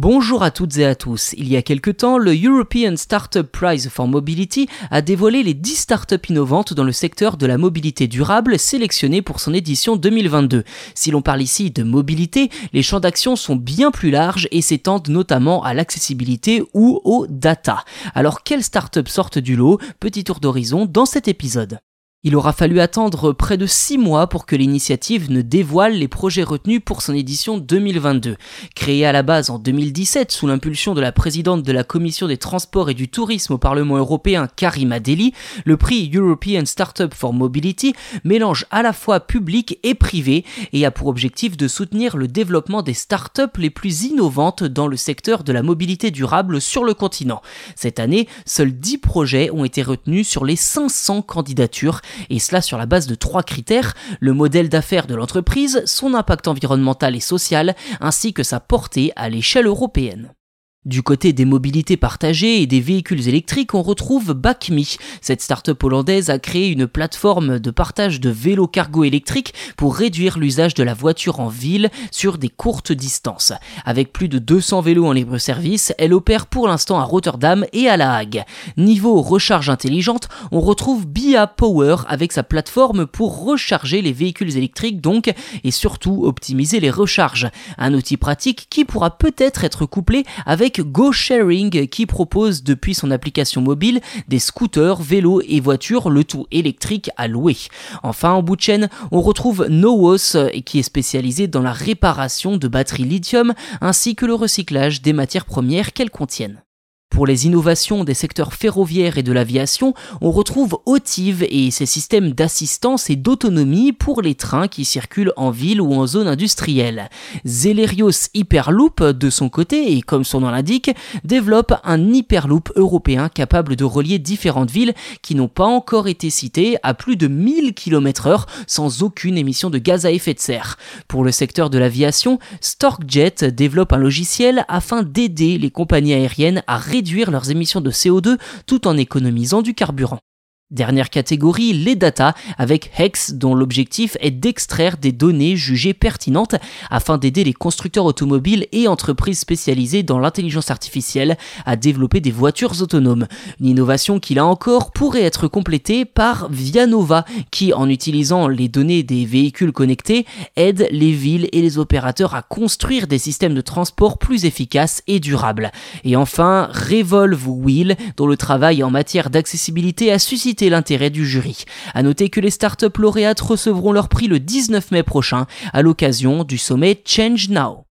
Bonjour à toutes et à tous. Il y a quelque temps, le European Startup Prize for Mobility a dévoilé les 10 startups innovantes dans le secteur de la mobilité durable sélectionnées pour son édition 2022. Si l'on parle ici de mobilité, les champs d'action sont bien plus larges et s'étendent notamment à l'accessibilité ou aux data. Alors quelles startups sortent du lot? Petit tour d'horizon dans cet épisode. Il aura fallu attendre près de 6 mois pour que l'initiative ne dévoile les projets retenus pour son édition 2022. Créée à la base en 2017 sous l'impulsion de la présidente de la Commission des Transports et du Tourisme au Parlement européen, Karima Deli, le prix European Startup for Mobility mélange à la fois public et privé et a pour objectif de soutenir le développement des startups les plus innovantes dans le secteur de la mobilité durable sur le continent. Cette année, seuls 10 projets ont été retenus sur les 500 candidatures et cela sur la base de trois critères, le modèle d'affaires de l'entreprise, son impact environnemental et social, ainsi que sa portée à l'échelle européenne. Du côté des mobilités partagées et des véhicules électriques, on retrouve BACMI. Cette start-up hollandaise a créé une plateforme de partage de vélos cargo électriques pour réduire l'usage de la voiture en ville sur des courtes distances. Avec plus de 200 vélos en libre service, elle opère pour l'instant à Rotterdam et à La Hague. Niveau recharge intelligente, on retrouve BIA Power avec sa plateforme pour recharger les véhicules électriques donc et surtout optimiser les recharges. Un outil pratique qui pourra peut-être être couplé avec GoSharing qui propose depuis son application mobile des scooters, vélos et voitures, le tout électrique à louer. Enfin, en bout de chaîne, on retrouve Nowos qui est spécialisé dans la réparation de batteries lithium ainsi que le recyclage des matières premières qu'elles contiennent. Pour les innovations des secteurs ferroviaires et de l'aviation, on retrouve Otive et ses systèmes d'assistance et d'autonomie pour les trains qui circulent en ville ou en zone industrielle. Zelerios Hyperloop, de son côté, et comme son nom l'indique, développe un Hyperloop européen capable de relier différentes villes qui n'ont pas encore été citées à plus de 1000 km/h sans aucune émission de gaz à effet de serre. Pour le secteur de l'aviation, StorkJet développe un logiciel afin d'aider les compagnies aériennes à réduire réduire leurs émissions de CO2 tout en économisant du carburant. Dernière catégorie, les data, avec Hex dont l'objectif est d'extraire des données jugées pertinentes afin d'aider les constructeurs automobiles et entreprises spécialisées dans l'intelligence artificielle à développer des voitures autonomes. Une innovation qui là encore pourrait être complétée par Vianova qui en utilisant les données des véhicules connectés aide les villes et les opérateurs à construire des systèmes de transport plus efficaces et durables. Et enfin, Revolve Wheel dont le travail en matière d'accessibilité a l'intérêt du jury. À noter que les startups lauréates recevront leur prix le 19 mai prochain à l'occasion du sommet Change Now.